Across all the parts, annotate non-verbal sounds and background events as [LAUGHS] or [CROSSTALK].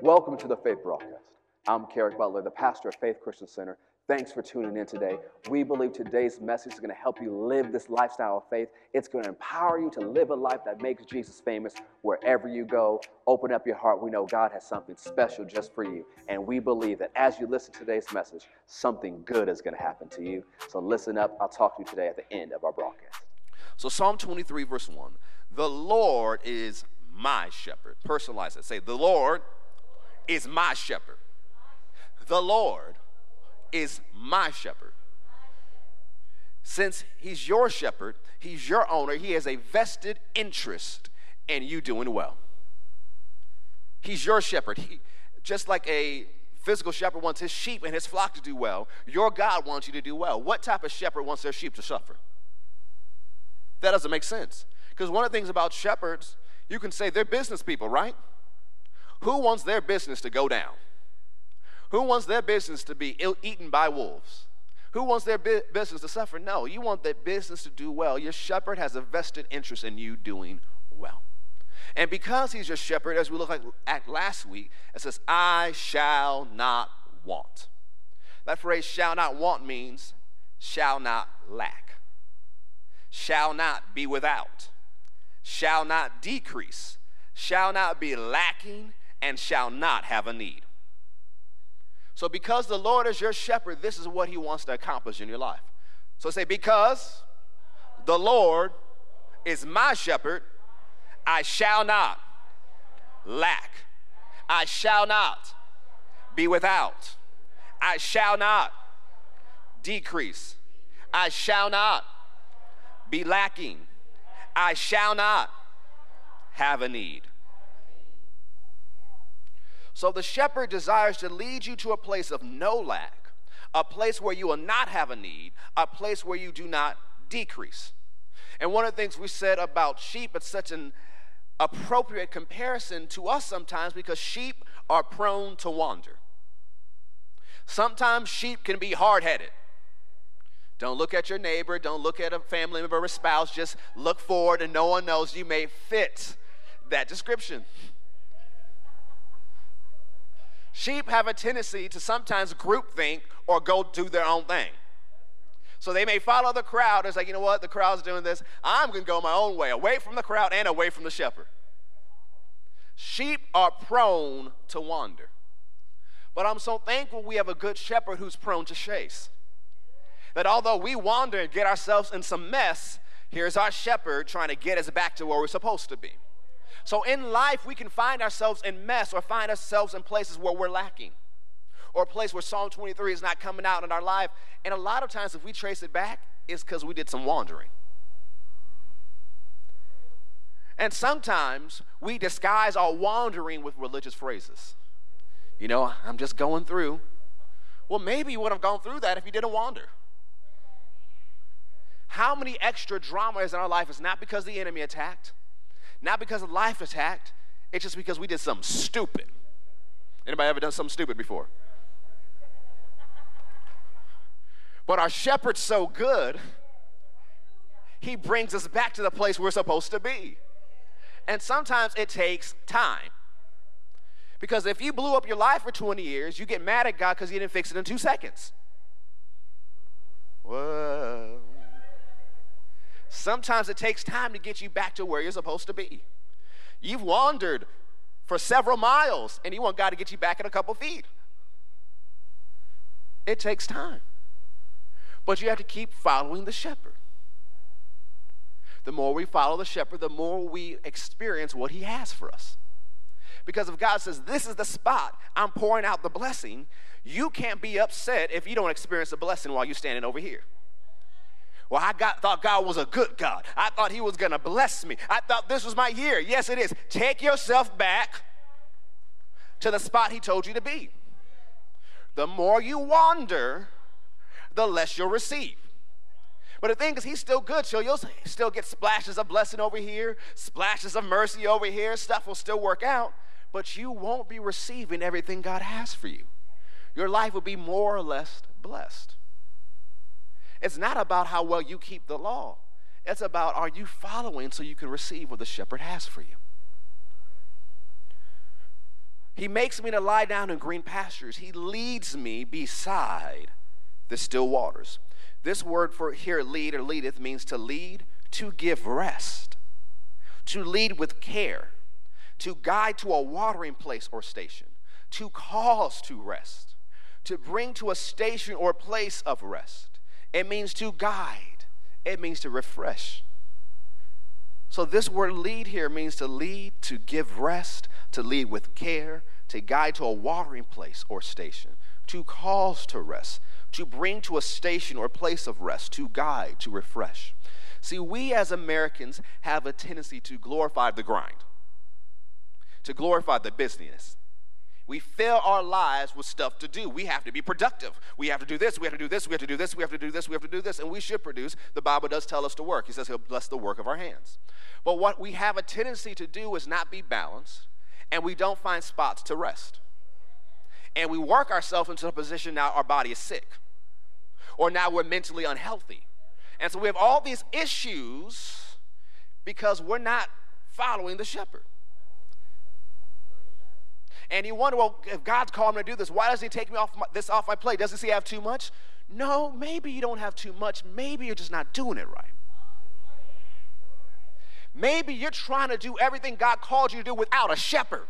Welcome to the Faith Broadcast. I'm Kerrick Butler, the pastor of Faith Christian Center. Thanks for tuning in today. We believe today's message is going to help you live this lifestyle of faith. It's going to empower you to live a life that makes Jesus famous wherever you go. Open up your heart. We know God has something special just for you. And we believe that as you listen to today's message, something good is going to happen to you. So listen up. I'll talk to you today at the end of our broadcast. So, Psalm 23, verse 1 The Lord is my shepherd. Personalize it. Say, The Lord is my shepherd. The Lord is my shepherd. Since he's your shepherd, he's your owner, he has a vested interest in you doing well. He's your shepherd. He, just like a physical shepherd wants his sheep and his flock to do well, your God wants you to do well. What type of shepherd wants their sheep to suffer? That doesn't make sense. Because one of the things about shepherds, you can say they're business people, right? Who wants their business to go down? Who wants their business to be Ill- eaten by wolves? Who wants their bu- business to suffer? No, you want that business to do well. Your shepherd has a vested interest in you doing well. And because he's your shepherd, as we look at, at last week, it says, I shall not want. That phrase, shall not want, means shall not lack, shall not be without, shall not decrease, shall not be lacking, and shall not have a need. So, because the Lord is your shepherd, this is what he wants to accomplish in your life. So, say, because the Lord is my shepherd, I shall not lack. I shall not be without. I shall not decrease. I shall not be lacking. I shall not have a need. So the shepherd desires to lead you to a place of no lack, a place where you will not have a need, a place where you do not decrease. And one of the things we said about sheep, it's such an appropriate comparison to us sometimes because sheep are prone to wander. Sometimes sheep can be hard headed. Don't look at your neighbor, don't look at a family member or a spouse, just look forward and no one knows you may fit that description. Sheep have a tendency to sometimes groupthink or go do their own thing. So they may follow the crowd. It's like, you know what? The crowd's doing this. I'm going to go my own way, away from the crowd and away from the shepherd. Sheep are prone to wander. But I'm so thankful we have a good shepherd who's prone to chase. That although we wander and get ourselves in some mess, here's our shepherd trying to get us back to where we're supposed to be. So in life, we can find ourselves in mess or find ourselves in places where we're lacking or a place where Psalm 23 is not coming out in our life. And a lot of times, if we trace it back, it's because we did some wandering. And sometimes we disguise our wandering with religious phrases. You know, I'm just going through. Well, maybe you would have gone through that if you didn't wander. How many extra dramas in our life is not because the enemy attacked, not because of life attacked, it's just because we did something stupid. Anybody ever done something stupid before? But our shepherd's so good, he brings us back to the place we're supposed to be. And sometimes it takes time. Because if you blew up your life for 20 years, you get mad at God because he didn't fix it in two seconds. Whoa. Sometimes it takes time to get you back to where you're supposed to be. You've wandered for several miles and you want God to get you back in a couple feet. It takes time. But you have to keep following the shepherd. The more we follow the shepherd, the more we experience what he has for us. Because if God says, This is the spot, I'm pouring out the blessing, you can't be upset if you don't experience the blessing while you're standing over here. Well, I got, thought God was a good God. I thought He was going to bless me. I thought this was my year. Yes, it is. Take yourself back to the spot He told you to be. The more you wander, the less you'll receive. But the thing is, He's still good, so you'll still get splashes of blessing over here, splashes of mercy over here. Stuff will still work out, but you won't be receiving everything God has for you. Your life will be more or less blessed. It's not about how well you keep the law. It's about are you following so you can receive what the shepherd has for you. He makes me to lie down in green pastures. He leads me beside the still waters. This word for here, lead or leadeth, means to lead, to give rest, to lead with care, to guide to a watering place or station, to cause to rest, to bring to a station or place of rest. It means to guide, it means to refresh. So, this word lead here means to lead, to give rest, to lead with care, to guide to a watering place or station, to cause to rest, to bring to a station or place of rest, to guide, to refresh. See, we as Americans have a tendency to glorify the grind, to glorify the busyness. We fill our lives with stuff to do. We have to be productive. We have to do this, we have to do this, we have to do this, we have to do this, we have to do this, and we should produce. The Bible does tell us to work. He says he'll bless the work of our hands. But what we have a tendency to do is not be balanced, and we don't find spots to rest. And we work ourselves into a position now our body is sick, or now we're mentally unhealthy. And so we have all these issues because we're not following the shepherd. And you wonder, well, if God's called me to do this, why doesn't He take me off my, this off my plate? Doesn't He have too much? No, maybe you don't have too much. Maybe you're just not doing it right. Maybe you're trying to do everything God called you to do without a shepherd.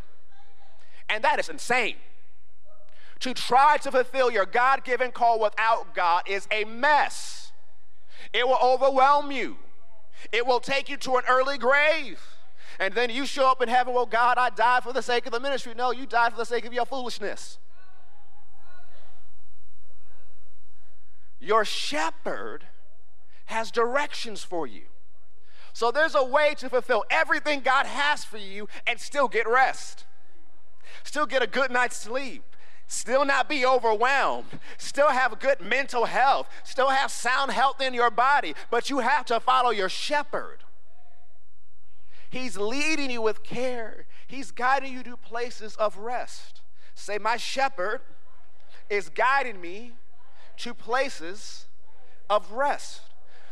And that is insane. To try to fulfill your God given call without God is a mess. It will overwhelm you, it will take you to an early grave. And then you show up in heaven, well, God, I died for the sake of the ministry. No, you died for the sake of your foolishness. Your shepherd has directions for you. So there's a way to fulfill everything God has for you and still get rest, still get a good night's sleep, still not be overwhelmed, still have good mental health, still have sound health in your body, but you have to follow your shepherd. He's leading you with care. He's guiding you to places of rest. Say, My shepherd is guiding me to places of rest.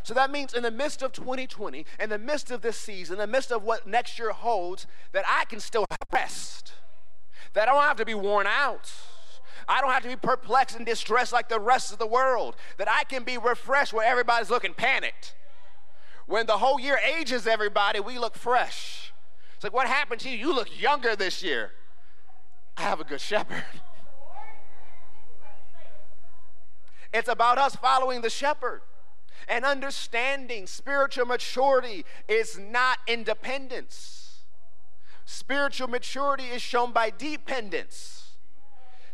So that means in the midst of 2020, in the midst of this season, in the midst of what next year holds, that I can still rest. That I don't have to be worn out. I don't have to be perplexed and distressed like the rest of the world. That I can be refreshed where everybody's looking panicked. When the whole year ages everybody, we look fresh. It's like, what happened to you? You look younger this year. I have a good shepherd. It's about us following the shepherd and understanding spiritual maturity is not independence. Spiritual maturity is shown by dependence.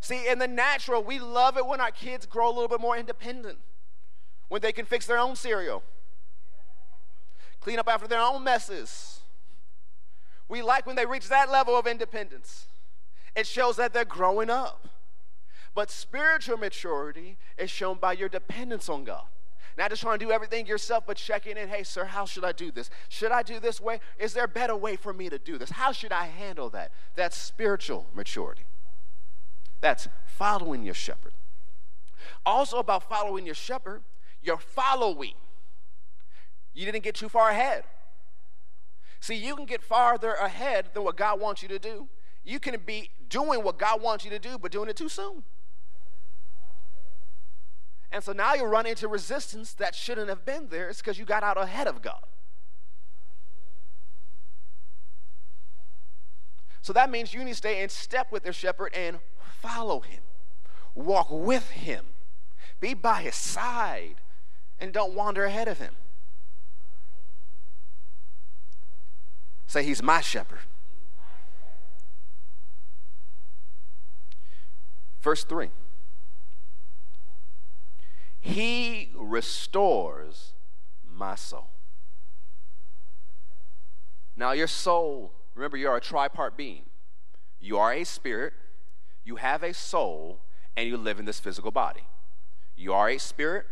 See, in the natural, we love it when our kids grow a little bit more independent, when they can fix their own cereal, clean up after their own messes. We like when they reach that level of independence. It shows that they're growing up. But spiritual maturity is shown by your dependence on God. Not just trying to do everything yourself, but checking in. Hey, sir, how should I do this? Should I do this way? Is there a better way for me to do this? How should I handle that? That's spiritual maturity. That's following your shepherd. Also, about following your shepherd, you're following. You didn't get too far ahead. See, you can get farther ahead than what God wants you to do. You can be doing what God wants you to do, but doing it too soon. And so now you run into resistance that shouldn't have been there. It's because you got out ahead of God. So that means you need to stay in step with your shepherd and follow him, walk with him, be by his side, and don't wander ahead of him. Say, He's my shepherd. Verse 3 he restores my soul. Now, your soul, remember, you are a tripart being. You are a spirit, you have a soul, and you live in this physical body. You are a spirit,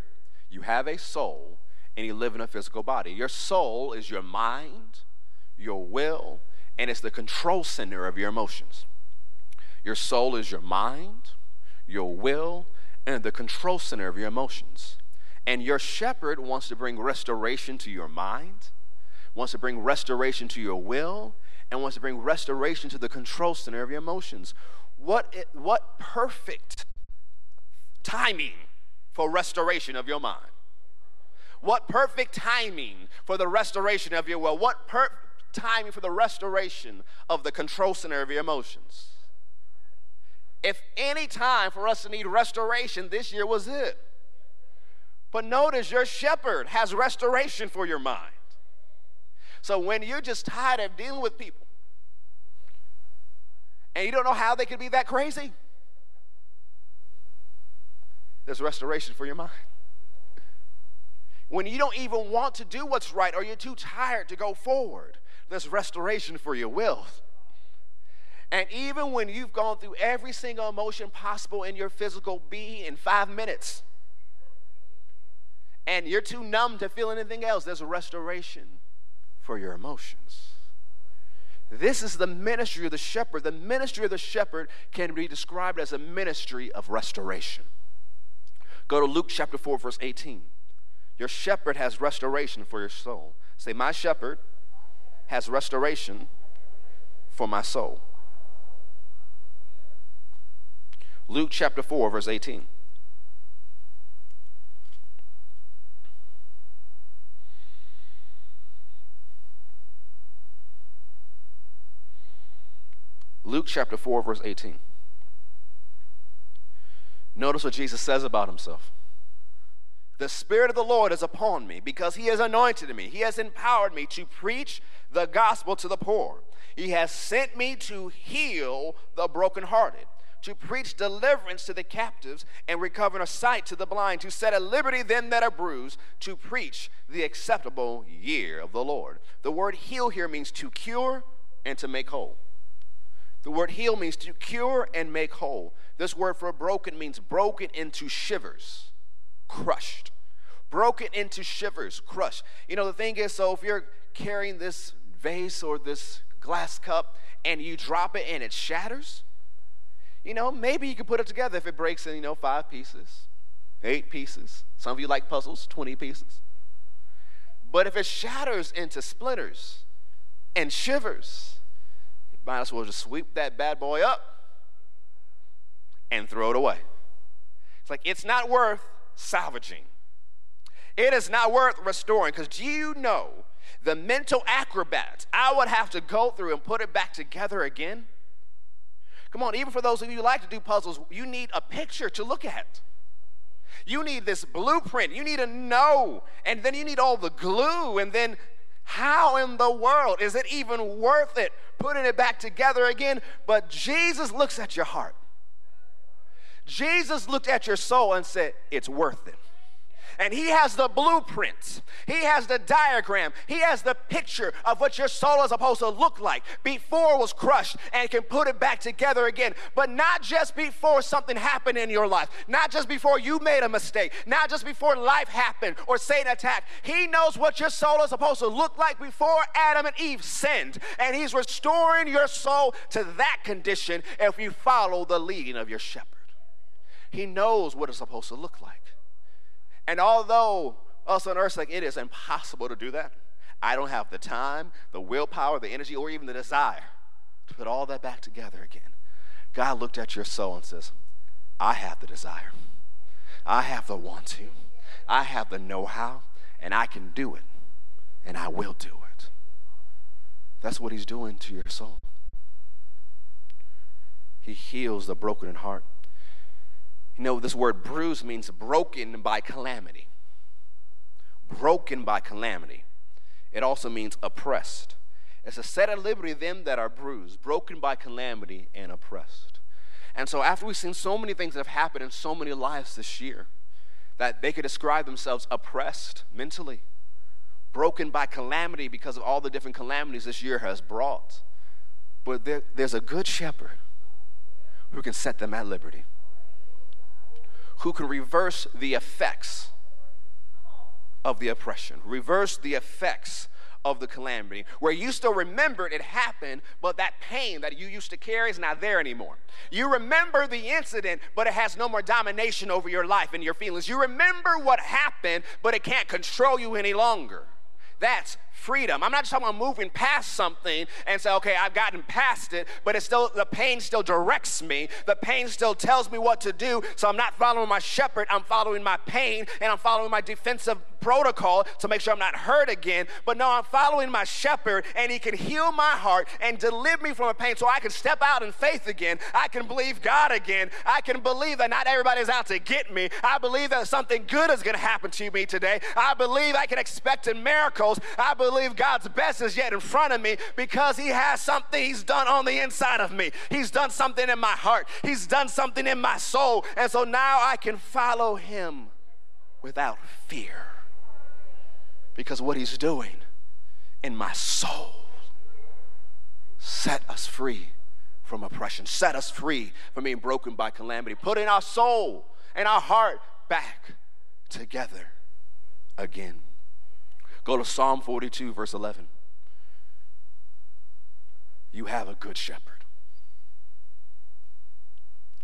you have a soul, and you live in a physical body. Your soul is your mind, your will, and it's the control center of your emotions. Your soul is your mind, your will, and the control center of your emotions. And your shepherd wants to bring restoration to your mind, wants to bring restoration to your will, and wants to bring restoration to the control center of your emotions. What, what perfect timing for restoration of your mind. What perfect timing for the restoration of your will. What perfect timing for the restoration of the control center of your emotions. If any time for us to need restoration, this year was it. But notice your shepherd has restoration for your mind. So when you're just tired of dealing with people and you don't know how they could be that crazy, there's restoration for your mind. When you don't even want to do what's right or you're too tired to go forward, there's restoration for your will. And even when you've gone through every single emotion possible in your physical being in five minutes, and you're too numb to feel anything else, there's a restoration for your emotions. This is the ministry of the shepherd. The ministry of the shepherd can be described as a ministry of restoration. Go to Luke chapter 4, verse 18. Your shepherd has restoration for your soul. Say, My shepherd has restoration for my soul. Luke chapter 4, verse 18. Luke chapter 4, verse 18. Notice what Jesus says about himself. The Spirit of the Lord is upon me because He has anointed me. He has empowered me to preach the gospel to the poor. He has sent me to heal the brokenhearted, to preach deliverance to the captives and recovering a sight to the blind, to set at liberty them that are bruised, to preach the acceptable year of the Lord. The word heal here means to cure and to make whole. The word heal means to cure and make whole. This word for broken means broken into shivers, crushed. Broken into shivers, crushed. You know, the thing is, so if you're carrying this vase or this glass cup and you drop it and it shatters, you know, maybe you can put it together if it breaks in, you know, five pieces, eight pieces. Some of you like puzzles, 20 pieces. But if it shatters into splinters and shivers, you might as well just sweep that bad boy up and throw it away. It's like it's not worth salvaging. It is not worth restoring because do you know the mental acrobats I would have to go through and put it back together again? Come on, even for those of you who like to do puzzles, you need a picture to look at. You need this blueprint. You need to know. And then you need all the glue. And then how in the world is it even worth it putting it back together again? But Jesus looks at your heart. Jesus looked at your soul and said, It's worth it and He has the blueprint, He has the diagram, He has the picture of what your soul is supposed to look like before it was crushed and can put it back together again. But not just before something happened in your life, not just before you made a mistake, not just before life happened or Satan attacked. He knows what your soul is supposed to look like before Adam and Eve sinned, and He's restoring your soul to that condition if you follow the leading of your shepherd. He knows what it's supposed to look like. And although us on earth, like it is impossible to do that, I don't have the time, the willpower, the energy, or even the desire to put all that back together again. God looked at your soul and says, I have the desire. I have the want to. I have the know how, and I can do it, and I will do it. That's what He's doing to your soul. He heals the broken heart. You know, this word bruised means broken by calamity. Broken by calamity. It also means oppressed. It's a set at liberty them that are bruised, broken by calamity, and oppressed. And so, after we've seen so many things that have happened in so many lives this year, that they could describe themselves oppressed mentally, broken by calamity because of all the different calamities this year has brought. But there, there's a good shepherd who can set them at liberty who can reverse the effects of the oppression, reverse the effects of the calamity, where you still remembered it happened, but that pain that you used to carry is not there anymore. You remember the incident, but it has no more domination over your life and your feelings. You remember what happened, but it can't control you any longer. That's freedom. I'm not just talking about moving past something and say, okay, I've gotten past it, but it's still the pain still directs me. The pain still tells me what to do. So I'm not following my shepherd, I'm following my pain and I'm following my defensive protocol to make sure I'm not hurt again. But no, I'm following my shepherd and he can heal my heart and deliver me from a pain so I can step out in faith again. I can believe God again. I can believe that not everybody's out to get me. I believe that something good is going to happen to me today. I believe I can expect in miracles. I believe God's best is yet in front of me because he has something he's done on the inside of me. He's done something in my heart. He's done something in my soul. And so now I can follow him without fear because what he's doing in my soul set us free from oppression, set us free from being broken by calamity, putting our soul and our heart back together again. Go to Psalm 42, verse 11. You have a good shepherd.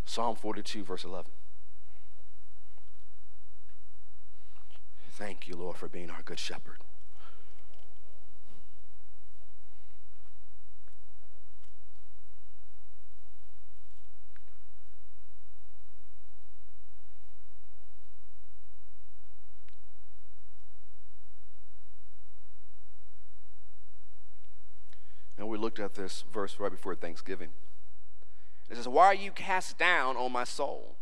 Psalm 42, verse 11. Thank you, Lord, for being our good shepherd. Looked at this verse right before Thanksgiving. It says, Why are you cast down, O my soul?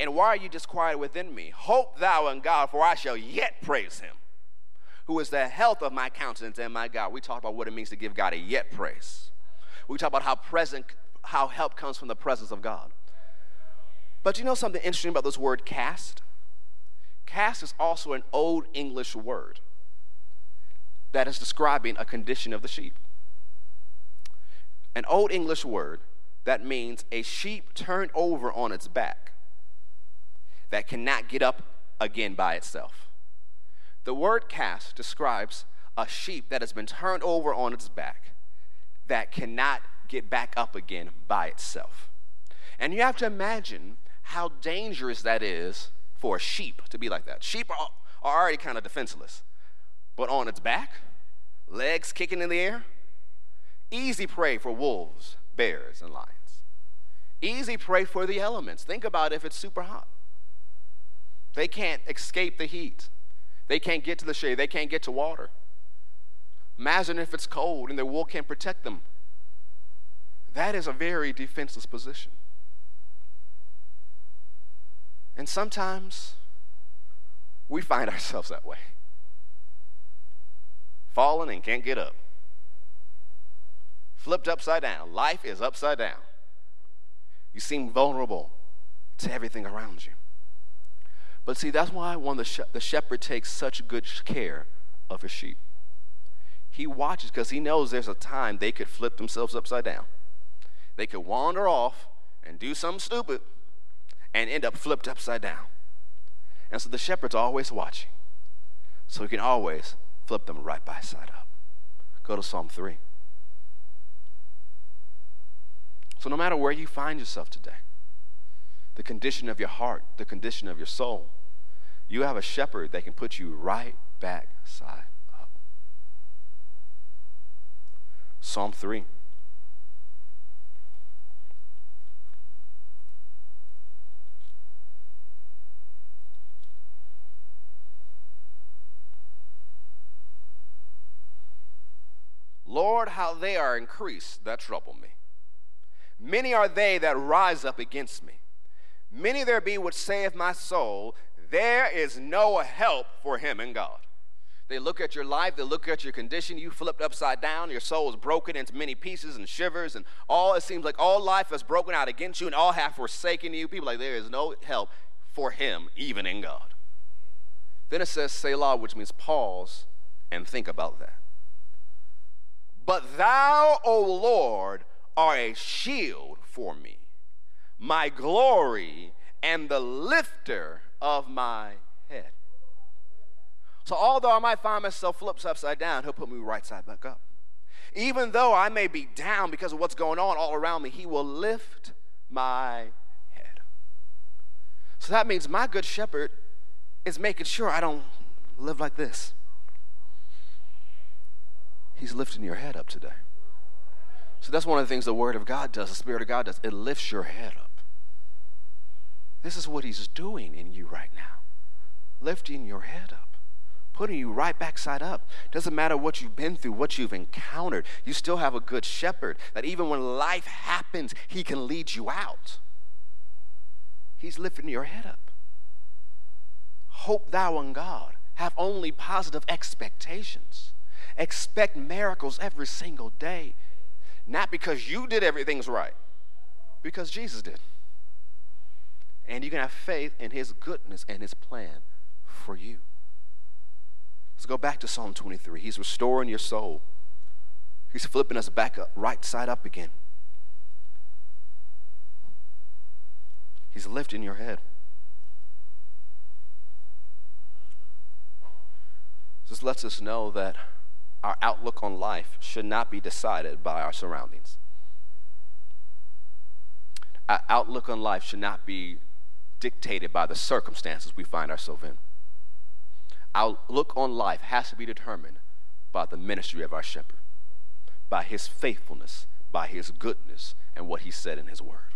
And why are you disquieted within me? Hope thou in God, for I shall yet praise him, who is the health of my countenance and my God. We talked about what it means to give God a yet praise. We talk about how present, how help comes from the presence of God. But do you know something interesting about this word cast? Cast is also an old English word that is describing a condition of the sheep. An old English word that means a sheep turned over on its back that cannot get up again by itself. The word cast describes a sheep that has been turned over on its back that cannot get back up again by itself. And you have to imagine how dangerous that is for a sheep to be like that. Sheep are, already kind of defenseless, but on its back, legs kicking in the air, easy prey for wolves, bears, and lions. Easy prey for the elements. Think about if it's super hot. They can't escape the heat. They can't get to the shade. They can't get to water. Imagine if it's cold and their wool can't protect them. That is a very defenseless position. And sometimes we find [LAUGHS] ourselves that way Fallen and can't get up, flipped upside down. Life is upside down. You seem vulnerable to everything around you. But see, that's why one the, sh- the shepherd takes such good care of his sheep. He watches because he knows there's a time they could flip themselves upside down. They could wander off and do something stupid and end up flipped upside down. And so the shepherd's always watching. So he can always flip them right by side up. Go to Psalm 3. So no matter where you find yourself today, the condition of your heart, the condition of your soul. You have a shepherd that can put you right back side up. Psalm 3. Lord, how they are increased that trouble me. Many are they that rise up against me. Many there be which saith my soul, there is no help for him in God. They look at your life, they look at your condition, you flipped upside down, your soul is broken into many pieces and shivers, and all it seems like all life has broken out against you and all have forsaken you. People like there is no help for him, even in God. Then it says Selah, which means pause and think about that. But thou, O Lord, are a shield for me my glory and the lifter of my head. So, although I might find myself flips upside down, He'll put me right side back up. Even though I may be down because of what's going on all around me, He will lift my head. So that means my good shepherd is making sure I don't live like this. He's lifting your head up today. So that's one of the things the Word of God does, the Spirit of God does. It lifts your head up. This is what He's doing in you right now lifting your head up putting you right back side up. Doesn't matter what you've been through, what you've encountered, you still have a good shepherd that even when life happens, he can lead you out. He's lifting your head up. Hope thou in God. Have only positive expectations. Expect miracles every single day. Not because you did everything's right, because Jesus did. And you can have faith in his goodness and his plan for you. Let's go back to Psalm 23. He's restoring your soul. He's flipping us back up, right side up again. He's lifting your head. This lets us know that our outlook on life should not be decided by our surroundings. Our outlook on life should not be dictated by the circumstances we find ourselves in. Our look on life has to be determined by the ministry of our shepherd, by his faithfulness, by his goodness, and what he said in his word.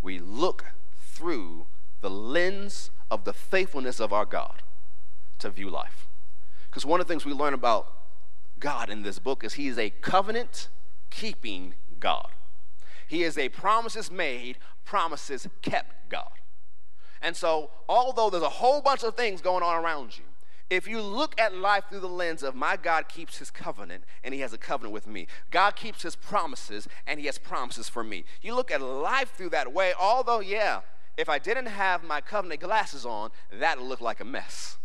We look through the lens of the faithfulness of our God to view life. Because one of the things we learn about God in this book is he is a covenant keeping God. He is a promises made, promises kept God. And so, although there's a whole bunch of things going on around you, if you look at life through the lens of my God keeps his covenant and he has a covenant with me, God keeps his promises and he has promises for me. You look at life through that way, although, yeah, if I didn't have my covenant glasses on, that would look like a mess.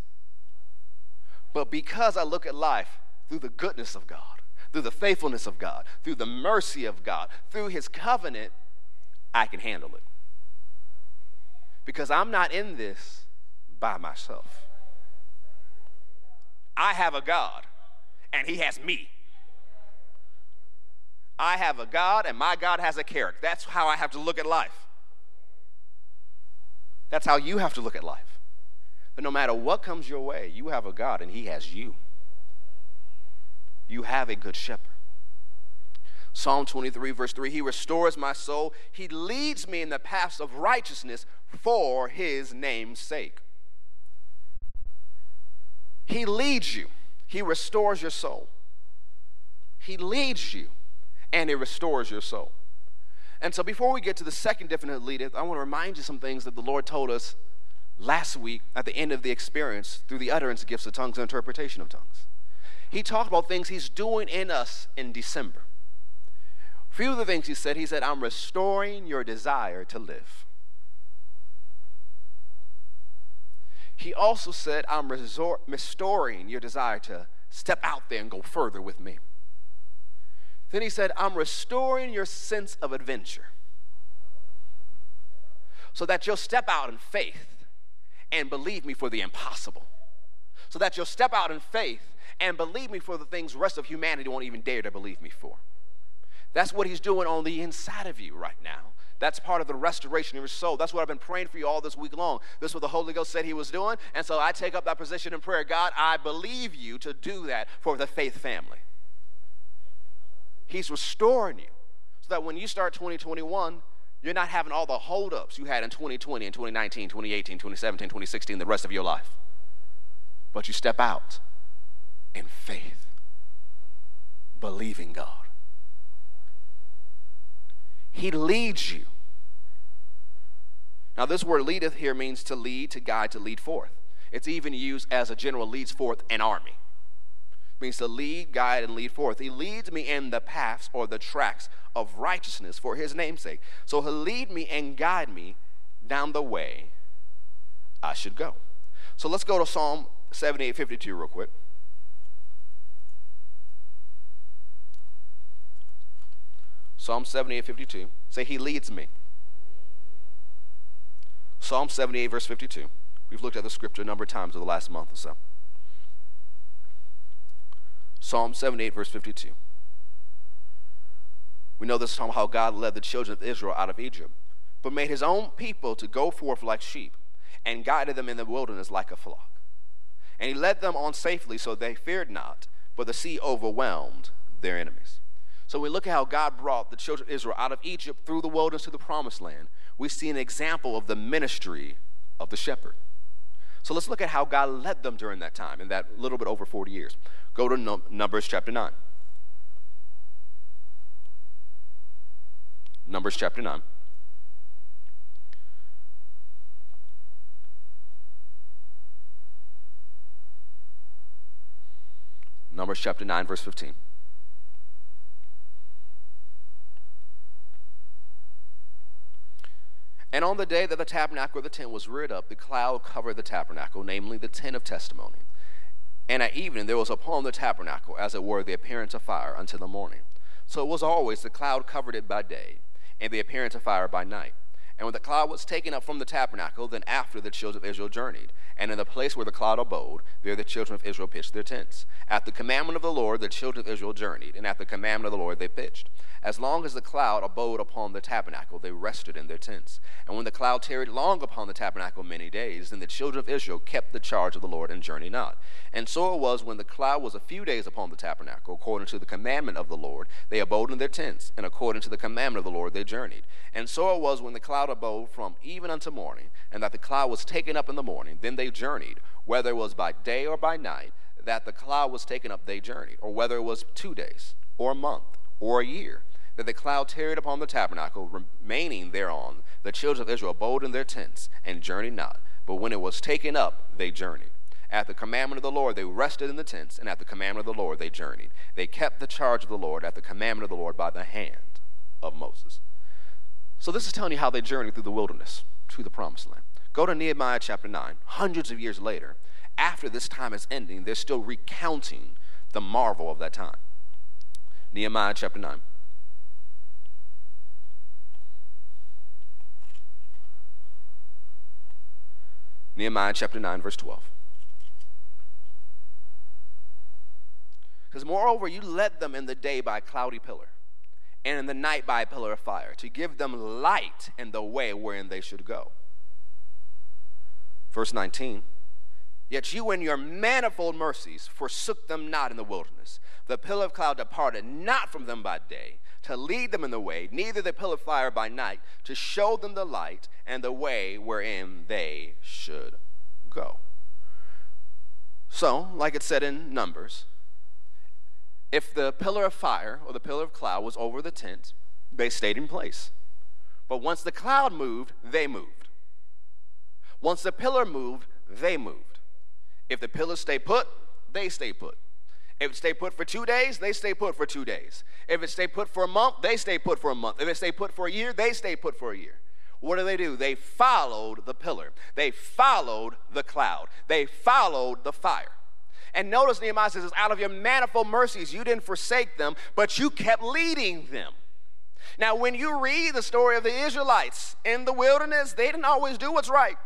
But because I look at life through the goodness of God, through the faithfulness of God, through the mercy of God, through his covenant, I can handle it because I'm not in this by myself. I have a God, and He has me. I have a God, and my God has a character. That's how I have to look at life. That's how you have to look at life. But no matter what comes your way, you have a God, and He has you. You have a good shepherd. Psalm 23, verse 3 He restores my soul. He leads me in the paths of righteousness for his name's sake. He leads you, he restores your soul. He leads you, and he restores your soul. And so, before we get to the second definite lead, I want to remind you some things that the Lord told us last week at the end of the experience through the utterance gifts of tongues and interpretation of tongues. He talked about things He's doing in us in December. A few of the things He said, He said, I'm restoring your desire to live. He also said, I'm restoring your desire to step out there and go further with me. Then he said, I'm restoring your sense of adventure so that you'll step out in faith and believe me for the impossible. So that you'll step out in faith and believe me for the things rest of humanity won't even dare to believe me for. That's what he's doing on the inside of you right now. That's part of the restoration of your soul. That's what I've been praying for you all this week long. This is what the Holy Ghost said He was doing. And so I take up that position in prayer. God, I believe you to do that for the faith family. He's restoring you so that when you start 2021, you're not having all the holdups you had in 2020 and 2019, 2018, 2017, 2016, the rest of your life. But you step out in faith, believing God. He leads you. Now, this word leadeth here means to lead, to guide, to lead forth. It's even used as a general leads forth an army. It means to lead, guide, and lead forth. He leads me in the paths or the tracks of righteousness for his namesake. So he'll lead me and guide me down the way I should go. So let's go to Psalm 78 52 real quick. Psalm 78, 52. Say, He leads me. Psalm 78, verse 52. We've looked at the scripture a number of times over the last month or so. Psalm 78, verse 52. We know this from how God led the children of Israel out of Egypt, but made his own people to go forth like sheep, and guided them in the wilderness like a flock. And he led them on safely, so they feared not, but the sea overwhelmed their enemies. So we look at how God brought the children of Israel out of Egypt through the wilderness to the promised land. We see an example of the ministry of the shepherd. So let's look at how God led them during that time, in that little bit over 40 years. Go to Numbers chapter 9. Numbers chapter 9. Numbers chapter 9, verse 15. And on the day that the tabernacle or the tent was reared up, the cloud covered the tabernacle, namely the tent of testimony. And at evening there was upon the tabernacle, as it were, the appearance of fire until the morning. So it was always the cloud covered it by day, and the appearance of fire by night. And when the cloud was taken up from the tabernacle, then after the children of Israel journeyed. And in the place where the cloud abode, there the children of Israel pitched their tents. At the commandment of the Lord, the children of Israel journeyed, and at the commandment of the Lord they pitched. As long as the cloud abode upon the tabernacle, they rested in their tents. And when the cloud tarried long upon the tabernacle many days, then the children of Israel kept the charge of the Lord and journeyed not. And so it was when the cloud was a few days upon the tabernacle, according to the commandment of the Lord, they abode in their tents, and according to the commandment of the Lord they journeyed. And so it was when the cloud abode from even unto morning, and that the cloud was taken up in the morning, then they journeyed, whether it was by day or by night, that the cloud was taken up, they journeyed, or whether it was two days, or a month, or a year, that the cloud tarried upon the tabernacle, remaining thereon, the children of Israel abode in their tents, and journeyed not. But when it was taken up, they journeyed. At the commandment of the Lord, they rested in the tents, and at the commandment of the Lord, they journeyed. They kept the charge of the Lord at the commandment of the Lord by the hand of Moses. So this is telling you how they journeyed through the wilderness to the promised land. Go to Nehemiah chapter 9. Hundreds of years later, after this time is ending, they're still recounting the marvel of that time. Nehemiah chapter 9. Nehemiah chapter 9, verse 12. Because moreover, you led them in the day by a cloudy pillar and in the night by a pillar of fire, to give them light in the way wherein they should go. Verse 19 Yet you in your manifold mercies forsook them not in the wilderness. The pillar of cloud departed not from them by day to lead them in the way, neither the pillar of fire by night to show them the light and the way wherein they should go. So, like it said in Numbers, if the pillar of fire or the pillar of cloud was over the tent, they stayed in place. But once the cloud moved, they moved. Once the pillar moved, they moved. If the pillar stay put, they stay put. If it stay put for two days, they stay put for two days. If it stay put for a month, they stay put for a month. If it stay put for a year, they stay put for a year. What do they do? They followed the pillar. They followed the cloud. They followed the fire. And notice Nehemiah says, out of your manifold mercies, you didn't forsake them, but you kept leading them. Now, when you read the story of the Israelites in the wilderness, they didn't always do what's right.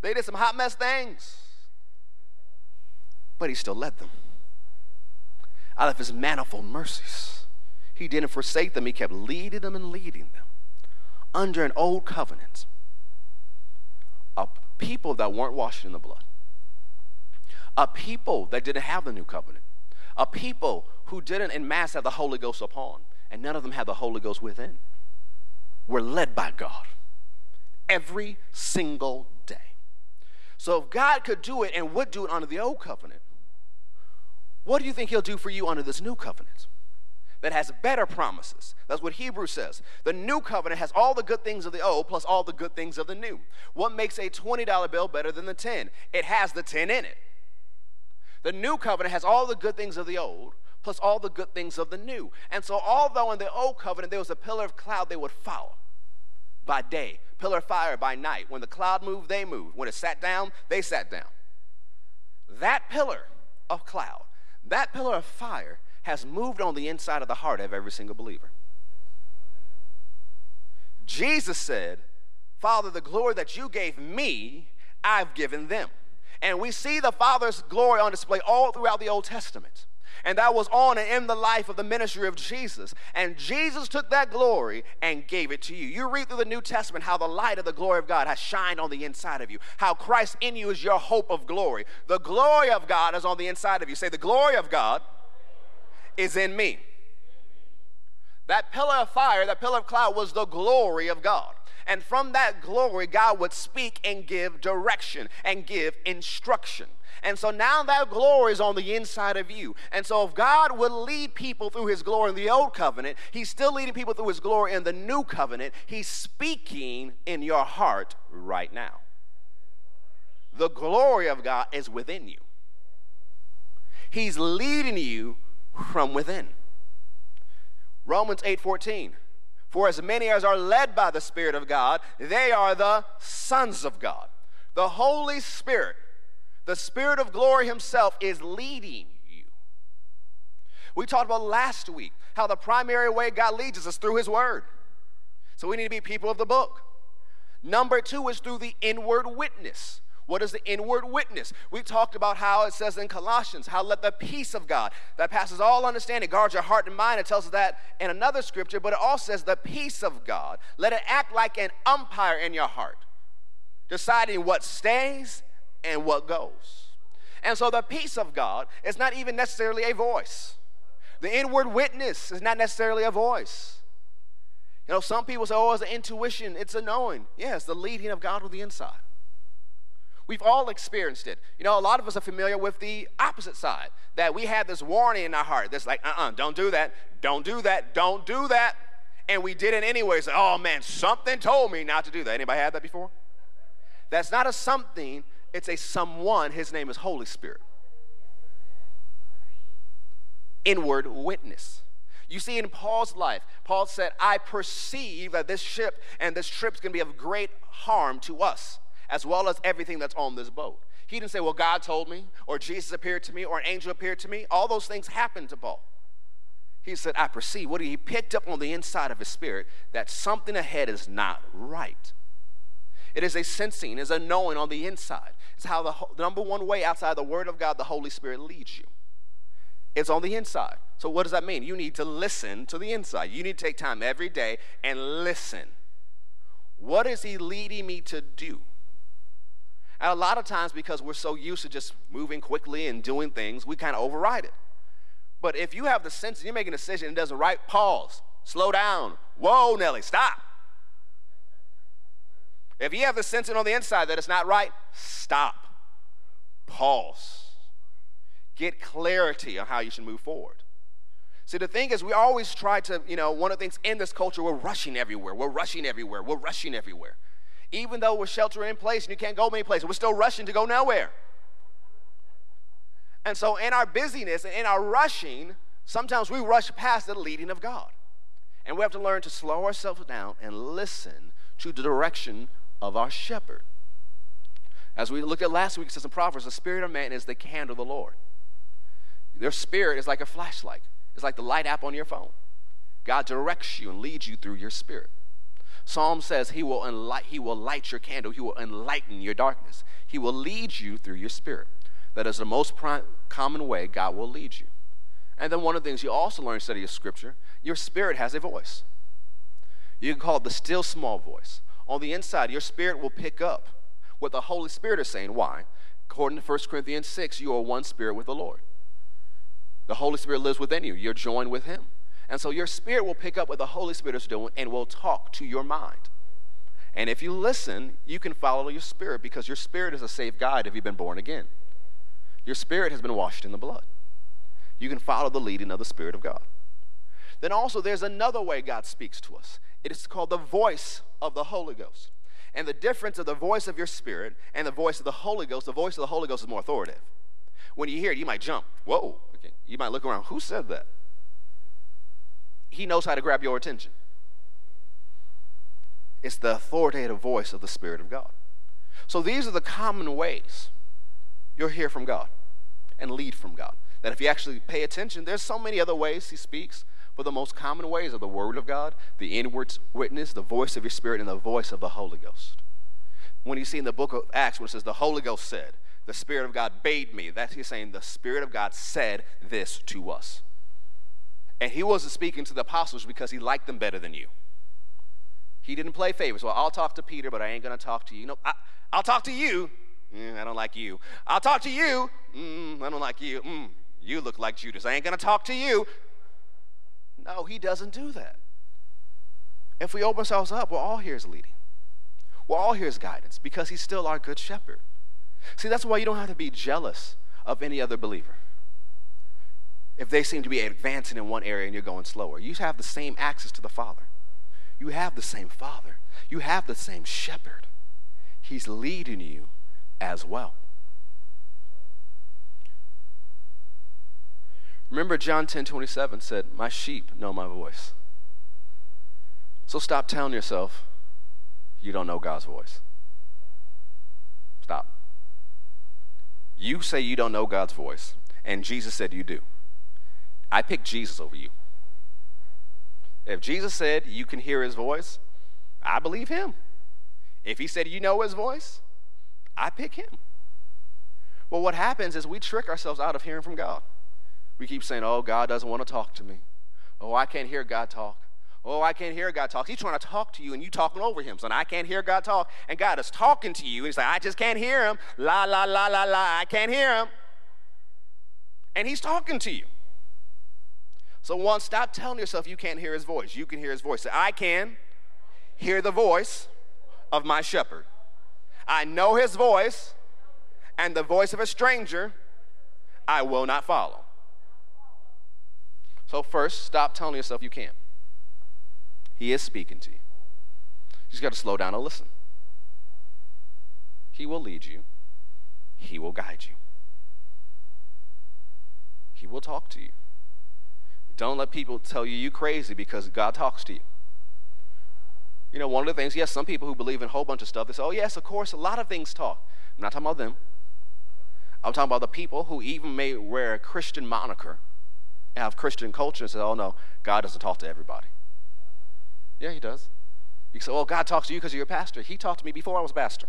They did some hot mess things, but he still led them out of his manifold mercies. He didn't forsake them, he kept leading them and leading them under an old covenant of people that weren't washed in the blood a people that didn't have the new covenant, a people who didn't in mass have the Holy Ghost upon, and none of them had the Holy Ghost within, were led by God every single day. So if God could do it and would do it under the old covenant, what do you think He'll do for you under this new covenant? That has better promises. That's what Hebrews says. The new covenant has all the good things of the old plus all the good things of the new. What makes a $20 bill better than the 10? It has the 10 in it. The new covenant has all the good things of the old, plus all the good things of the new. And so, although in the old covenant there was a pillar of cloud they would follow by day, pillar of fire by night. When the cloud moved, they moved. When it sat down, they sat down. That pillar of cloud, that pillar of fire has moved on the inside of the heart of every single believer. Jesus said, Father, the glory that you gave me, I've given them And we see the Father's glory on display all throughout the Old Testament. And that was on and in the life of the ministry of Jesus. And Jesus took that glory and gave it to you. You read through the New Testament how the light of the glory of God has shined on the inside of you, how Christ in you is your hope of glory. The glory of God is on the inside of you. Say, The glory of God is in me. That pillar of fire, that pillar of cloud was the glory of God. And from that glory, God would speak and give direction and give instruction. And so now that glory is on the inside of you. And so if God would lead people through his glory in the old covenant, he's still leading people through his glory in the new covenant. He's speaking in your heart right now. The glory of God is within you. He's leading you from within. Romans 8:14 For as many as are led by the spirit of God they are the sons of God. The Holy Spirit the Spirit of glory Himself is leading you. We talked about last week how the primary way God leads us is through His Word. So we need to be people of the book. Number two is through the inward witness. What is the inward witness? We talked about how it says in Colossians, how let the peace of God that passes all understanding guard your heart and mind. It tells us that in another scripture, but it also says the peace of God. Let it act like an umpire in your heart, deciding what stays and what goes. And so the peace of God is not even necessarily a voice. The inward witness is not necessarily a voice. You know, some people say, oh, it's an intuition, it's a knowing. Yeah, the leading of God with the inside. We've all experienced it. You know, a lot of us are familiar with the opposite side, that we have this warning in our heart that's like, uh uh-uh, uh, do not do that, don't do that, don't do that. And we did it anyways. Oh man, something told me not to do that. Anybody had that before? That's not a something, it's a someone. His name is Holy Spirit. Inward witness. You see, in Paul's life, Paul said, I perceive that this ship and this trip is going to be of great harm to us, as well as everything that's on this boat. He didn't say, Well, God told me, or Jesus appeared to me, or an angel appeared to me. All those things happened to Paul. He said, I perceive. What he picked up on the inside of his spirit that something ahead is not right. It is a sensing, is a knowing on the inside. It's how the, the number one way outside the Word of God, the Holy Spirit leads you. It's on the inside. So, what does that mean? You need to listen to the inside. You need to take time every day and listen. What is He leading me to do? And a lot of times, because we're so used to just moving quickly and doing things, we kind of override it. But if you have the sense and you're making a decision and it doesn't right, pause, slow down. Whoa, Nelly, stop. If you have the sensing on the inside that it's not right, stop. Pause. Get clarity on how you should move forward. See, the thing is, we always try to, you know, one of the things in this culture, we're rushing everywhere. We're rushing everywhere. We're rushing everywhere. Even though we're sheltering in place and you can't go many places, we're still rushing to go nowhere. And so, in our busyness and in our rushing, sometimes we rush past the leading of God. And we have to learn to slow ourselves down and listen to the direction of our shepherd. As we looked at last week, it says in Proverbs, the spirit of man is the candle of the Lord. Their spirit is like a flashlight. It's like the light app on your phone. God directs you and leads you through your spirit. Psalm says he will, enlight, he will light your candle. He will enlighten your darkness. He will lead you through your spirit. That is the most prime, common way God will lead you. And then one of the things you also learn study of Scripture, your spirit has a voice. You can call it the still small voice on the inside, your spirit will pick up what the Holy Spirit is saying. Why? According to 1 Corinthians 6, you are one spirit with the Lord. The Holy Spirit lives within you, you're joined with Him. And so your spirit will pick up what the Holy Spirit is doing and will talk to your mind. And if you listen, you can follow your spirit because your spirit is a safe guide if you've been born again. Your spirit has been washed in the blood. You can follow the leading of the Spirit of God. Then also, there's another way God speaks to us. It is called the voice of the Holy Ghost. And the difference of the voice of your spirit and the voice of the Holy Ghost, the voice of the Holy Ghost is more authoritative. When you hear it, you might jump. Whoa. Okay. You might look around. Who said that? He knows how to grab your attention. It's the authoritative voice of the Spirit of God. So these are the common ways you'll hear from God and lead from God. That if you actually pay attention, there's so many other ways He speaks, but the most common ways are the Word of God, the inward witness, the voice of your Spirit, and the voice of the Holy Ghost. When you see in the book of Acts where it says the Holy Ghost said, The Spirit of God bade me. That's he's saying the Spirit of God said this to us. And he wasn't speaking to the apostles because he liked them better than you. He didn't play favorites. Well, I'll talk to Peter, but I ain't going to talk to you. No, I, will talk to you. Mm, I don't like you. I'll talk to you. Mm, I don't like you. Mm, you look like Judas. I ain't going to talk to you. No, he doesn't do that. If we open ourselves up, we're all here as leading. We're all here as guidance because he's still our good shepherd. See, that's why you don't have to be jealous of any other believer. If they seem to be advancing in one area and you're going slower, you have the same access to the Father. You have the same Father. You have the same shepherd. He's leading you as well. Remember, John 10 27 said, My sheep know my voice. So stop telling yourself you don't know God's voice. Stop. You say you don't know God's voice, and Jesus said you do. I pick Jesus over you. If Jesus said you can hear his voice, I believe him. If he said you know his voice, I pick him. Well, what happens is we trick ourselves out of hearing from God. We keep saying, oh, God doesn't want to talk to me. Oh, I can't hear God talk. Oh, I can't hear God talk. He's trying to talk to you and you talking over him. So I can't hear God talk. And God is talking to you. And he's like, I just can't hear him. La, la, la, la, la. I can't hear him. And he's talking to you. So, one, stop telling yourself you can't hear his voice. You can hear his voice. Say, I can hear the voice of my shepherd. I know his voice, and the voice of a stranger I will not follow. So, first, stop telling yourself you can't. He is speaking to you. You just got to slow down and listen. He will lead you, He will guide you, He will talk to you. Don't let people tell you you crazy because God talks to you. You know, one of the things, yes, some people who believe in a whole bunch of stuff, they say, oh, yes, of course, a lot of things talk. I'm not talking about them. I'm talking about the people who even may wear a Christian moniker and have Christian culture and say, oh, no, God doesn't talk to everybody. Yeah, he does. You say, well, God talks to you because you're a pastor. He talked to me before I was a pastor.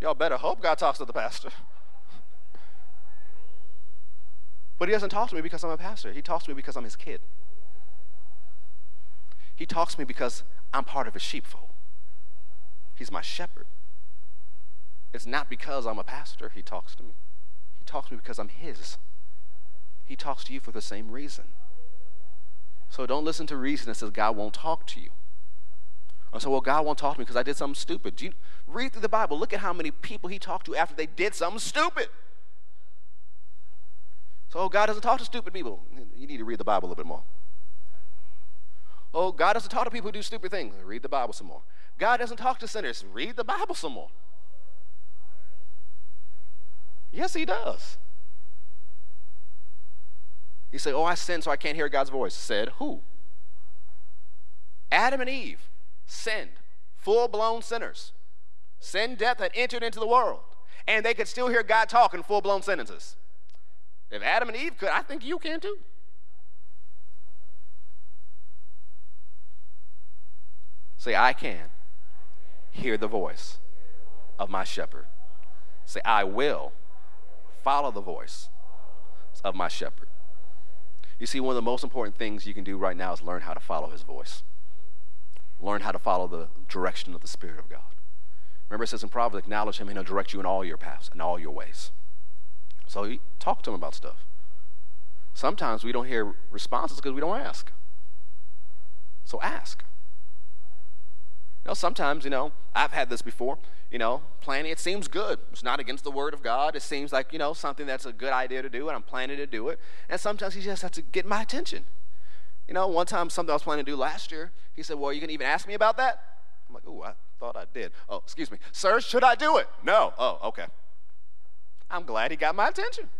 Y'all better hope God talks to the pastor. But he doesn't talk to me because I'm a pastor. He talks to me because I'm his kid. He talks to me because I'm part of his sheepfold. He's my shepherd. It's not because I'm a pastor he talks to me. He talks to me because I'm his. He talks to you for the same reason. So don't listen to reason that says God won't talk to you. I said, well, God won't talk to me because I did something stupid. You, read through the Bible. Look at how many people he talked to after they did something stupid. So oh, God doesn't talk to stupid people. You need to read the Bible a little bit more. Oh, God doesn't talk to people who do stupid things. Read the Bible some more. God doesn't talk to sinners. Read the Bible some more. Yes, he does. You say, Oh, I sinned, so I can't hear God's voice. Said who? Adam and Eve sinned, full blown sinners. Sin, death had entered into the world, and they could still hear God talk in full blown sentences. If Adam and Eve could, I think you can too. Say, I can hear the voice of my shepherd. Say, I will follow the voice of my shepherd. You see, one of the most important things you can do right now is learn how to follow his voice. Learn how to follow the direction of the Spirit of God. Remember, it says in Proverbs, acknowledge him and he'll direct you in all your paths, in all your ways. So talk to him about stuff. Sometimes we don't hear responses because we don't ask. So ask. You know, sometimes, you know, I've had this before you know, planning, it seems good. It's not against the word of God. It seems like, you know, something that's a good idea to do, and I'm planning to do it. And sometimes he just has to get my attention. You know, one time, something I was planning to do last year, he said, Well, you can even ask me about that? I'm like, Oh, I thought I did. Oh, excuse me. Sir, should I do it? No. Oh, okay. I'm glad he got my attention.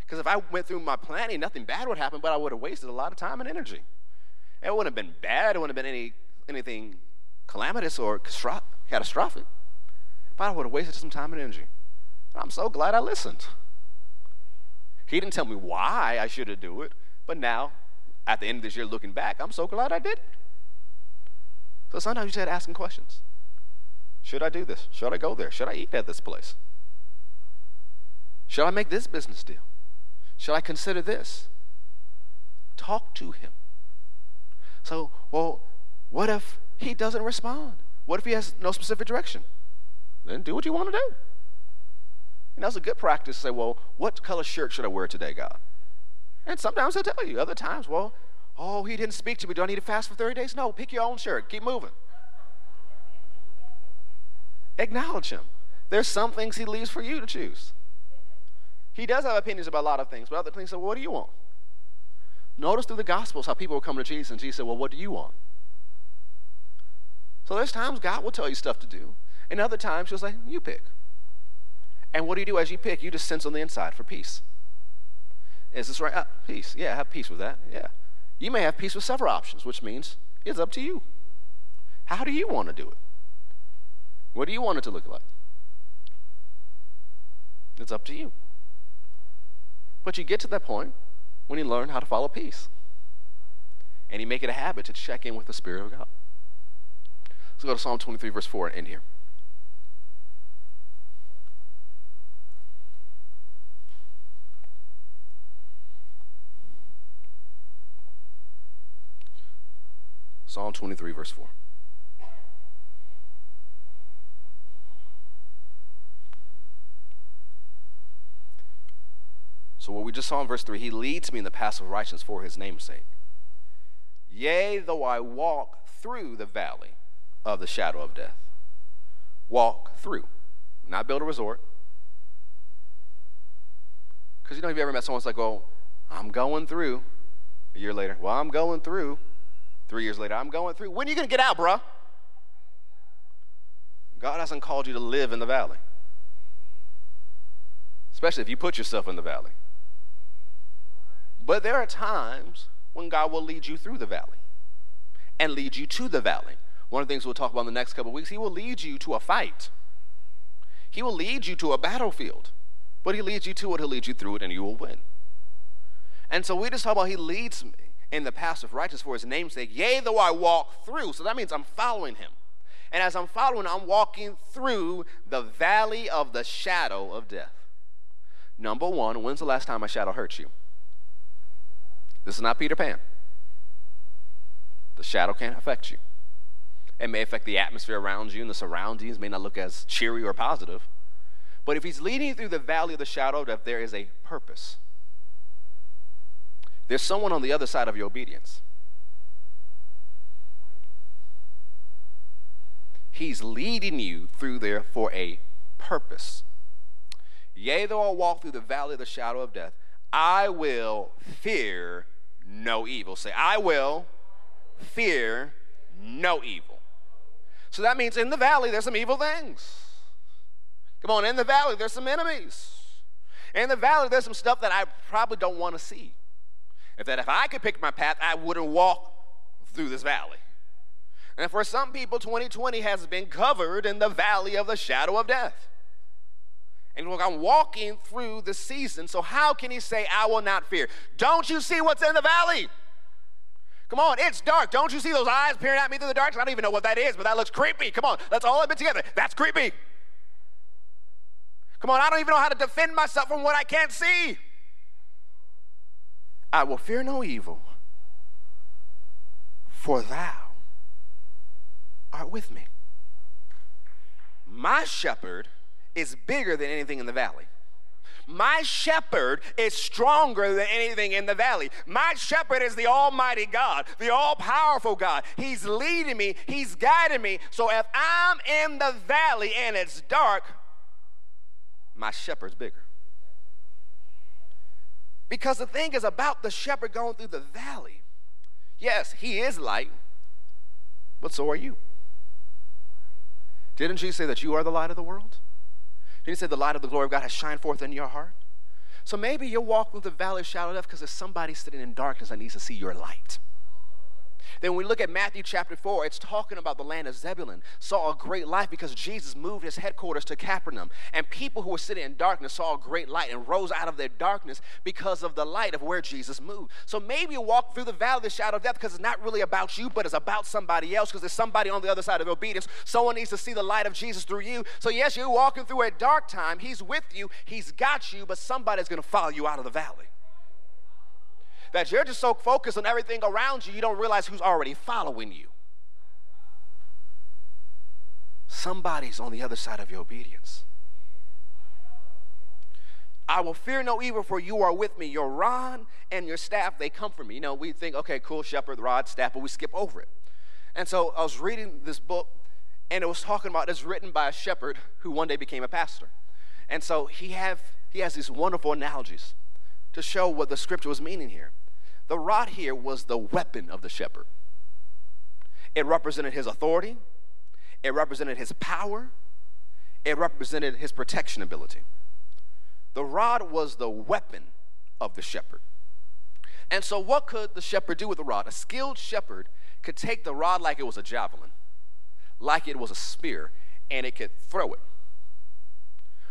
Because if I went through my planning, nothing bad would happen, but I would have wasted a lot of time and energy. It wouldn't have been bad. It wouldn't have been any, anything calamitous or catastrophic. But I would have wasted some time and energy. And I'm so glad I listened. He didn't tell me why I should have do it, but now, at the end of this year, looking back, I'm so glad I did. So sometimes you just had asking questions. Should I do this? Should I go there? Should I eat at this place? Should I make this business deal? Shall I consider this? Talk to him. So, well, what if he doesn't respond? What if he has no specific direction? Then do what you want to do. And that's a good practice to say, well, what color shirt should I wear today, God? And sometimes he'll tell you. Other times, well, oh, he didn't speak to me. Do I need to fast for 30 days? No, pick your own shirt. Keep moving. Acknowledge him. There's some things he leaves for you to choose. He does have opinions about a lot of things, but other things well, what do you want? Notice through the Gospels how people will come to Jesus and Jesus said, well, what do you want? So there's times God will tell you stuff to do, and other times he'll say, you pick. And what do you do as you pick? You just sense on the inside for peace. Is this right? Uh, peace. Yeah, have peace with that. Yeah. You may have peace with several options, which means it's up to you. How do you want to do it? What do you want it to look like? It's up to you. But you get to that point when you learn how to follow peace. And you make it a habit to check in with the Spirit of God. Let's go to Psalm 23, verse 4, and end here. Psalm 23, verse 4. So, what we just saw in verse 3 He leads me in the path of righteousness for His name's sake. Yea, though I walk through the valley of the shadow of death. Walk through, not build a resort. Because you know, if you ever met someone that's like, well, I'm going through. A year later, well, I'm going through. Three years later, I'm going through. When are you going to get out, bruh? God hasn't called you to live in the valley, especially if you put yourself in the valley. But there are times when God will lead you through the valley and lead you to the valley. One of the things we'll talk about in the next couple weeks, He will lead you to a fight. He will lead you to a battlefield, but He leads you to it, He'll lead you through it, and you will win. And so we just talk about He leads me in the path of righteousness for his name's sake. Yea, though I walk through. So that means I'm following him. And as I'm following, I'm walking through the valley of the shadow of death. Number one, when's the last time a shadow hurt you? This is not Peter Pan. The shadow can't affect you. It may affect the atmosphere around you, and the surroundings may not look as cheery or positive. But if he's leading you through the valley of the shadow of there is a purpose. There's someone on the other side of your obedience. He's leading you through there for a purpose. Yea, though I walk through the valley of the shadow of death, I will fear no evil. Say, I will fear no evil. So that means in the valley, there's some evil things. Come on, in the valley, there's some enemies. In the valley, there's some stuff that I probably don't want to see. If that if I could pick my path, I wouldn't walk through this valley. And for some people, 2020 has been covered in the valley of the shadow of death. And look, I'm walking through the season, so how can he say, I will not fear? Don't you see what's in the valley? Come on, it's dark. Don't you see those eyes peering at me through the dark? I don't even know what that is, but that looks creepy. Come on, let's all admit together. That's creepy. Come on, I don't even know how to defend myself from what I can't see. I will fear no evil, for thou art with me. My shepherd is bigger than anything in the valley. My shepherd is stronger than anything in the valley. My shepherd is the Almighty God, the all powerful God. He's leading me, He's guiding me. So if I'm in the valley and it's dark, my shepherd's bigger. Because the thing is about the shepherd going through the valley. Yes, he is light, but so are you. Didn't Jesus say that you are the light of the world? He say the light of the glory of God has shined forth in your heart? So maybe you're walking through the valley of shadow of death because there's somebody sitting in darkness that needs to see your light. Then when we look at Matthew chapter 4, it's talking about the land of Zebulun saw a great light because Jesus moved his headquarters to Capernaum. And people who were sitting in darkness saw a great light and rose out of their darkness because of the light of where Jesus moved. So maybe you walk through the valley of the shadow of death because it's not really about you, but it's about somebody else because there's somebody on the other side of obedience. Someone needs to see the light of Jesus through you. So, yes, you're walking through a dark time. He's with you, He's got you, but somebody's going to follow you out of the valley that you're just so focused on everything around you, you don't realize who's already following you. Somebody's on the other side of your obedience. I will fear no evil, for you are with me. Your rod and your staff, they comfort me. You know, we think, okay, cool, shepherd, rod, staff, but we skip over it. And so I was reading this book, and it was talking about it's written by a shepherd who one day became a pastor. And so he have he has these wonderful analogies to show what the scripture was meaning here. The rod here was the weapon of the shepherd. It represented his authority, it represented his power, it represented his protection ability. The rod was the weapon of the shepherd. And so, what could the shepherd do with the rod? A skilled shepherd could take the rod like it was a javelin, like it was a spear, and it could throw it.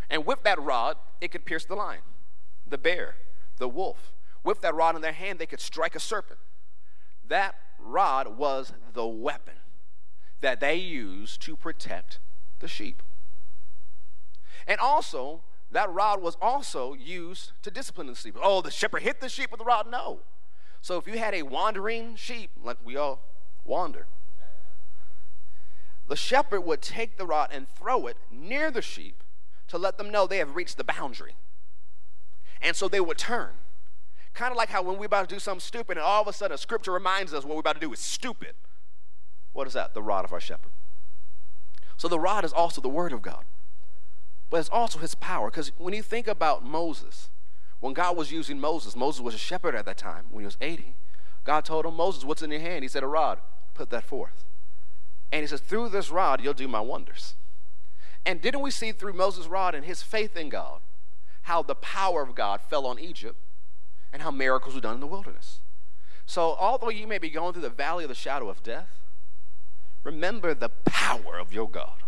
And with that rod, it could pierce the lion, the bear, the wolf, with that rod in their hand, they could strike a serpent. That rod was the weapon that they used to protect the sheep. And also, that rod was also used to discipline the sheep. Oh, the shepherd hit the sheep with the rod? No. So if you had a wandering sheep, like we all wander, the shepherd would take the rod and throw it near the sheep to let them know they have reached the boundary. And so they would turn. Kind of like how when we're about to do something stupid and all of a sudden a scripture reminds us what we're about to do is stupid. What is that? The rod of our shepherd. So the rod is also the word of God, but it's also his power. Because when you think about Moses, when God was using Moses, Moses was a shepherd at that time when he was 80. God told him, Moses, what's in your hand? He said, a rod. Put that forth. And he says, through this rod, you'll do my wonders. And didn't we see through Moses' rod and his faith in God how the power of God fell on Egypt and how miracles were done in the wilderness. So, although you may be going through the valley of the shadow of death, remember the power of your God.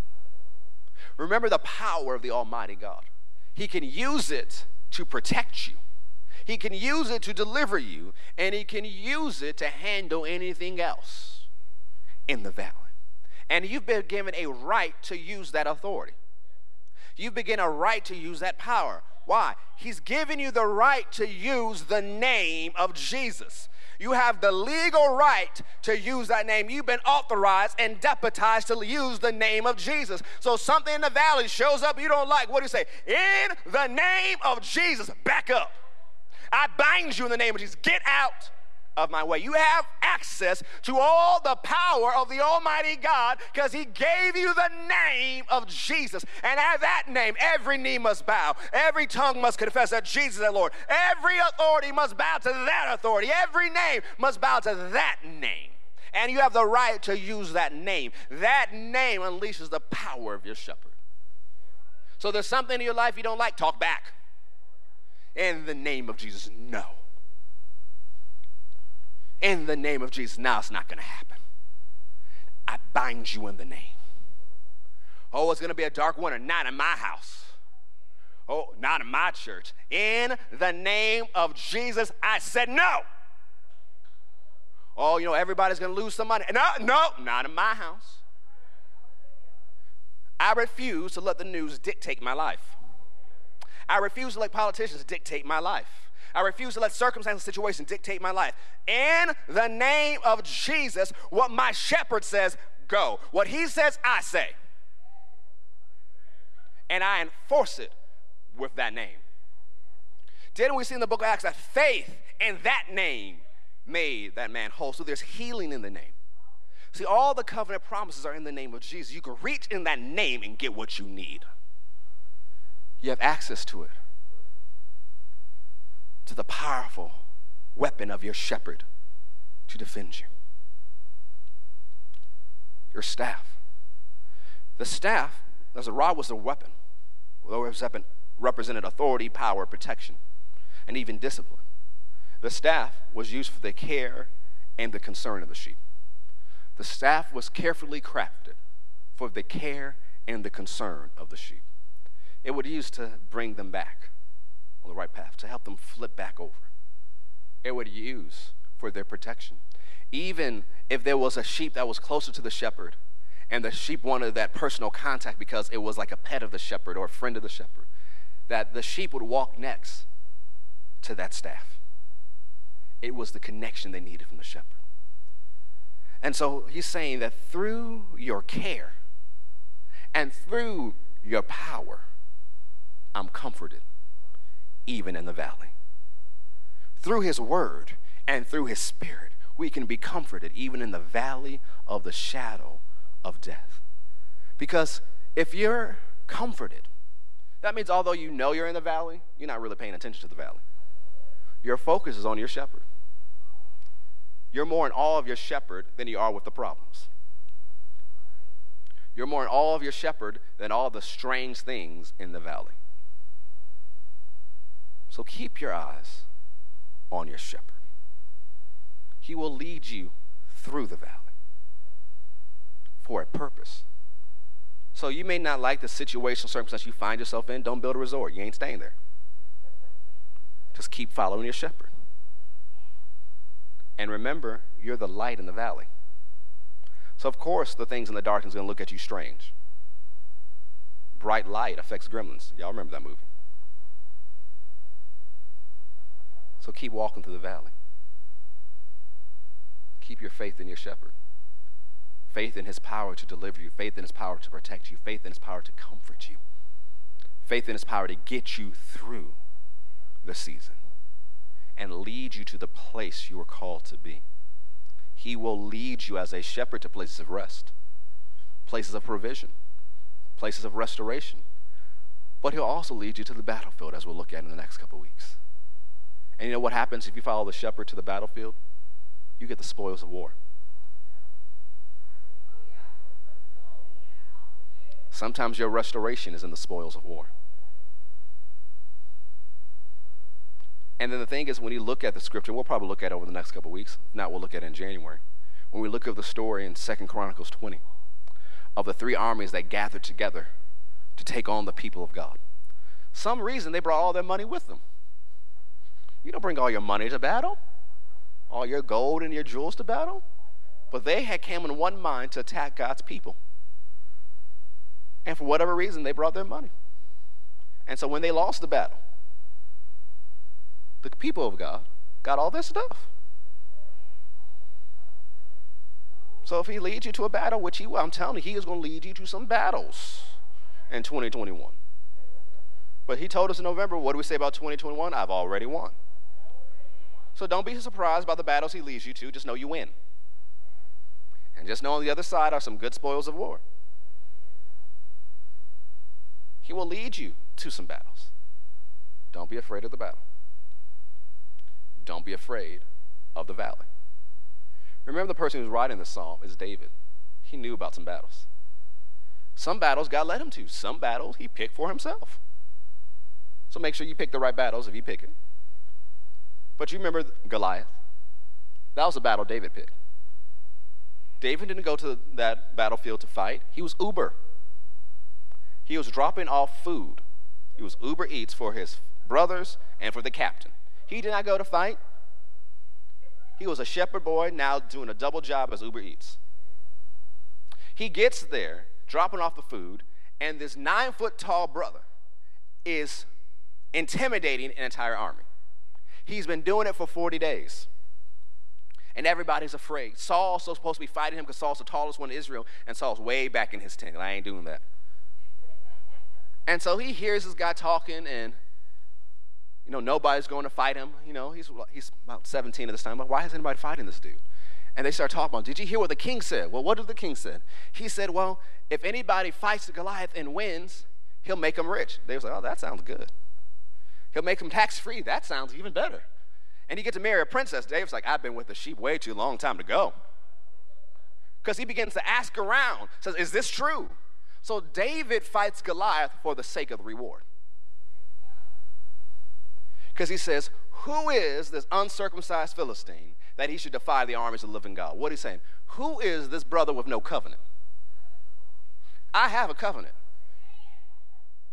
Remember the power of the Almighty God. He can use it to protect you, He can use it to deliver you, and He can use it to handle anything else in the valley. And you've been given a right to use that authority. You've been given a right to use that power. Why? He's given you the right to use the name of Jesus. You have the legal right to use that name. You've been authorized and deputized to use the name of Jesus. So something in the valley shows up you don't like. What do you say? In the name of Jesus, back up. I bind you in the name of Jesus. Get out of my way. You have access to all the power of the Almighty God because He gave you the name of Jesus. And at that name, every knee must bow, every tongue must confess that Jesus is Lord. Every authority must bow to that authority, every name must bow to that name. And you have the right to use that name. That name unleashes the power of your shepherd. So there's something in your life you don't like, talk back. In the name of Jesus, no in the name of Jesus. Now it's not going to happen. I bind you in the name. Oh, it's going to be a dark winter. Not in my house. Oh, not in my church. In the name of Jesus, I said no. Oh, you know, everybody's going to lose some money. No, no, not in my house. I refuse to let the news dictate my life. I refuse to let politicians dictate my life. I refuse to let circumstances and dictate my life. In the name of Jesus, what my shepherd says, go. What he says, I say. And I enforce it with that name. Didn't we see in the book of Acts that faith in that name made that man whole? So there's healing in the name. See, all the covenant promises are in the name of Jesus. You can reach in that name and get what you need. You have access to it to the powerful weapon of your shepherd to defend you your staff. The staff, as a rod, was a weapon. Although it was represented authority, power, protection, and even discipline. The staff was used for the care and the concern of the sheep. The staff was carefully crafted for the care and the concern of the sheep. It would use to bring them back on the right path, to help them flip back over. It would use for their protection. Even if there was a sheep that was closer to the shepherd, and the sheep wanted that personal contact because it was like a pet of the shepherd or a friend of the shepherd, that the sheep would walk next to that staff. It was the connection they needed from the shepherd. And so he's saying that through your care and through your power, I'm comforted, even in the valley. Through his word and through his spirit, we can be comforted, even in the valley of the shadow of death. Because if you're comforted, that means although you know you're in the valley, you're not really paying attention to the valley. Your focus is on your shepherd. You're more in awe of your shepherd than you are with the problems. You're more in awe of your shepherd than all the strange things in the valley. So keep your eyes on your shepherd. He will lead you through the valley for a purpose. So you may not like the situation, circumstance you find yourself in. Don't build a resort. You ain't staying there. Just keep following your shepherd. And remember, you're the light in the valley. So, of course, the things in the darkness are going to look at you strange. Bright light affects gremlins. Y'all remember that movie? So keep walking through the valley. Keep your faith in your shepherd. Faith in his power to deliver you. Faith in his power to protect you. Faith in his power to comfort you. Faith in his power to get you through the season and lead you to the place you are called to be. He will lead you as a shepherd to places of rest, places of provision, places of restoration. But he'll also lead you to the battlefield, as we'll look at in the next couple weeks. And you know what happens if you follow the shepherd to the battlefield? You get the spoils of war. Sometimes your restoration is in the spoils of war. And then the thing is, when you look at the scripture, we'll probably look at it over the next couple weeks. If not, we'll look at it in January. When we look at the story in Second Chronicles 20 of the three armies that gathered together to take on the people of God. Some reason they brought all their money with them. You don't bring all your money to battle, all your gold and your jewels to battle. But they had came in one mind to attack God's people. And for whatever reason, they brought their money. And so when they lost the battle, the people of God got all their stuff. So if he leads you to a battle, which he will, I'm telling you, he is going to lead you to some battles in 2021. But he told us in November, what do we say about 2021? I've already won. So don't be surprised by the battles he leads you to. Just know you win. And just know on the other side are some good spoils of war. He will lead you to some battles. Don't be afraid of the battle. Don't be afraid of the valley. Remember, the person who's writing this psalm is David. He knew about some battles. Some battles God led him to, some battles he picked for himself. So make sure you pick the right battles if you pick it. But you remember Goliath? That was a battle David picked. David didn't go to that battlefield to fight, he was Uber. He was dropping off food. He was Uber Eats for his brothers and for the captain. He did not go to fight. He was a shepherd boy, now doing a double job as Uber Eats. He gets there, dropping off the food, and this nine foot tall brother is intimidating an entire army. He's been doing it for 40 days. And everybody's afraid. Saul's supposed to be fighting him because Saul's the tallest one in Israel, and Saul's way back in his tent. I ain't doing that. And so he hears this guy talking, and you know, nobody's going to fight him. You know, he's, he's about 17 at this time. Why is anybody fighting this dude? And they start talking about, did you hear what the king said? Well, what did the king said? He said, well, if anybody fights Goliath and wins, he'll make him rich. They was like, oh, that sounds good. He'll make him tax free. That sounds even better. And he gets to marry a princess. David's like, I've been with the sheep way too long time to go. Because he begins to ask around, says, is this true? So David fights Goliath for the sake of the reward because he says, Who is this uncircumcised Philistine that he should defy the armies of the living God. What he's saying, who is this brother with no covenant? I have a covenant.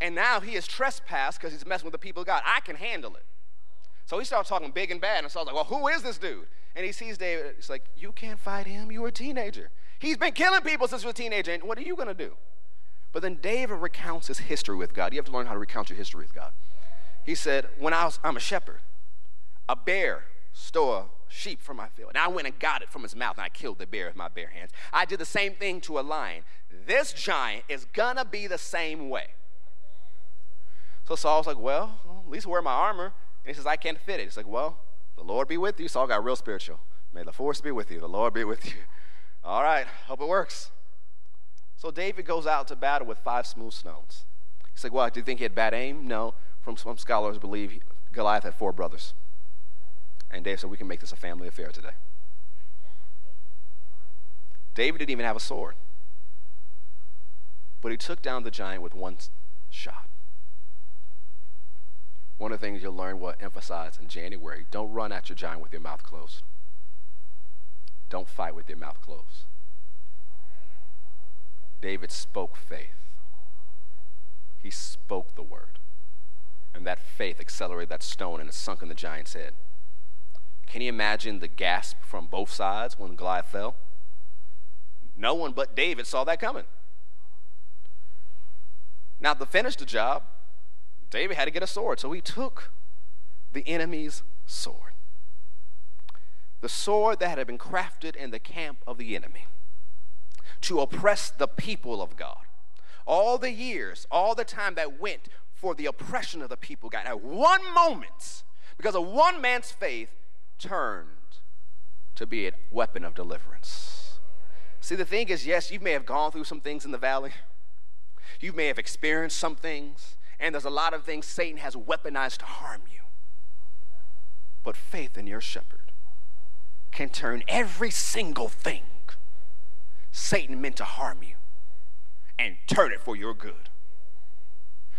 And now he has trespassed because he's messing with the people of God. I can handle it. So he starts talking big and bad. And so I was like, well, who is this dude? And he sees David. He's like, you can't fight him. You were a teenager. He's been killing people since he was a teenager. And what are you going to do? But then David recounts his history with God. You have to learn how to recount your history with God. He said, when I was, I'm a shepherd, a bear stole sheep from my field. And I went and got it from his mouth, and I killed the bear with my bare hands. I did the same thing to a lion. This giant is gonna be the same way. So Saul's like, Well, at least wear my armor. And he says, I can't fit it. He's like, Well, the Lord be with you. Saul got real spiritual. May the force be with you. The Lord be with you. [LAUGHS] All right, hope it works. So David goes out to battle with five smooth stones. He's like, Well, do you think he had bad aim? No. From some scholars believe Goliath had four brothers. And David said, We can make this a family affair today. David didn't even have a sword, but he took down the giant with one shot. One of the things you'll learn will emphasize in January don't run at your giant with your mouth closed. Don't fight with your mouth closed. David spoke faith. He spoke the word. And that faith accelerated that stone and it sunk in the giant's head. Can you imagine the gasp from both sides when Goliath fell? No one but David saw that coming. Now, to finish the job, David had to get a sword, so he took the enemy's sword. The sword that had been crafted in the camp of the enemy to oppress the people of God. All the years, all the time that went for the oppression of the people, God, at one moment, because of one man's faith, turned to be a weapon of deliverance. See, the thing is, yes, you may have gone through some things in the valley, you may have experienced some things, and there's a lot of things Satan has weaponized to harm you. But faith in your shepherd can turn every single thing Satan meant to harm you and turn it for your good.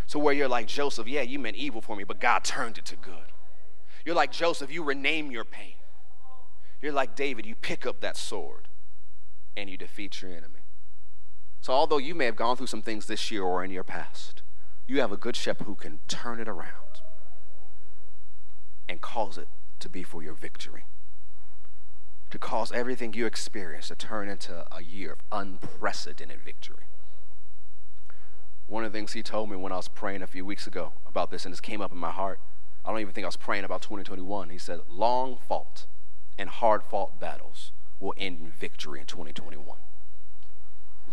So, where you're like, Joseph, yeah, you meant evil for me, but God turned it to good. You're like Joseph, you rename your pain. You're like David, you pick up that sword and you defeat your enemy. So, although you may have gone through some things this year or in your past, you have a good shepherd who can turn it around and cause it to be for your victory. To cause everything you experience to turn into a year of unprecedented victory. One of the things he told me when I was praying a few weeks ago about this, and this came up in my heart, I don't even think I was praying about 2021. He said, long fought and hard fought battles will end in victory in 2021.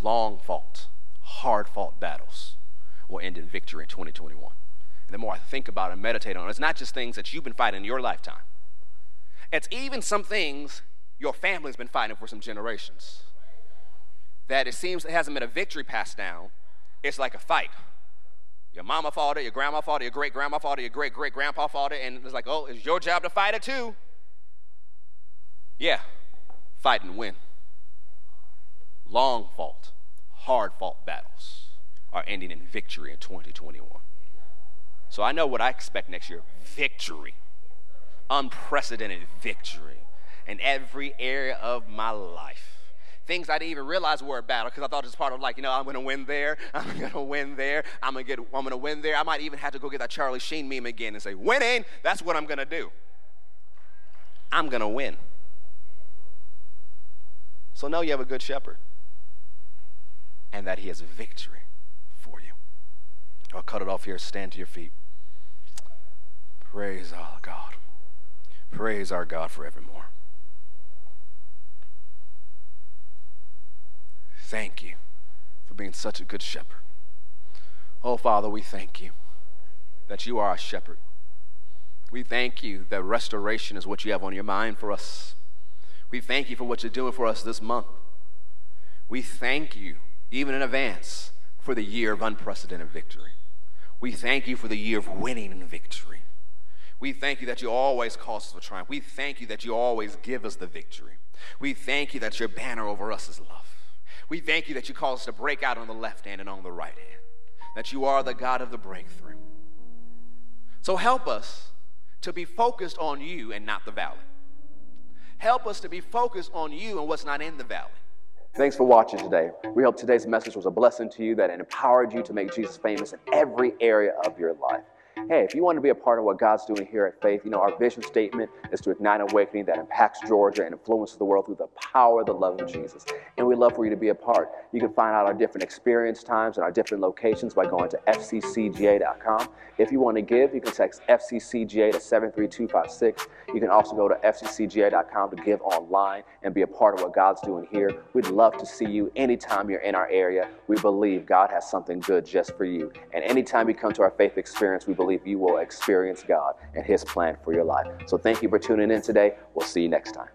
Long fought, hard fought battles will end in victory in 2021. And the more I think about and meditate on it, it's not just things that you've been fighting in your lifetime, it's even some things your family's been fighting for some generations. That it seems it hasn't been a victory passed down, it's like a fight. Your mama fought it, your grandma fought it, your great grandma fought it, your great great grandpa fought it, and it's like, oh, it's your job to fight it too. Yeah, fight and win. Long fought, hard fought battles are ending in victory in 2021. So I know what I expect next year victory, unprecedented victory in every area of my life things I didn't even realize were a battle because I thought it was part of like, you know, I'm to [LAUGHS] win there, I'm to win there, I'm to get, I'm to win there. I might even have to go get that Charlie Sheen meme again and say, winning, that's what I'm to do. I'm to win. So know you have a good shepherd and that he has victory. I'll cut it off here. Stand to your feet. Praise our God. Praise our God forevermore. thank you for being such a good shepherd. Oh, Father, we thank you that you are a shepherd. We thank you that restoration is what you have on your mind for us. We thank you for what you're doing for us this month. We thank you, even in advance, for the year of unprecedented victory. We thank you for the year of winning and victory. We thank you that you always cause us to triumph. We thank you that you always give us the victory. We thank you that your banner over us is love. We thank you that you cause us to break out on the left hand and on the right hand, that you are the God of the breakthrough. So help us to be focused on you and not the valley. Help us to be focused on you and what's not in the valley. Thanks for watching today. We hope today's message was a blessing to you that it empowered you to make Jesus famous in every area of your life. Hey, if you want to be a part of what God's doing here at Faith, you know, our vision statement is to ignite awakening that impacts Georgia and influences the world through the power of the love of Jesus. And we'd love for you to be a part. You can find out our different experience times and our different locations by going to fccga.com. If you want to give, you can text FCCGA to 73256. You can also go to fccga.com to give online and be a part of what God's doing here. We'd love to see you anytime you're in our area. We believe God has something good just for you. And anytime you come to our faith experience, we believe you will experience God and His plan for your life. So thank you for tuning in today. We'll see you next time.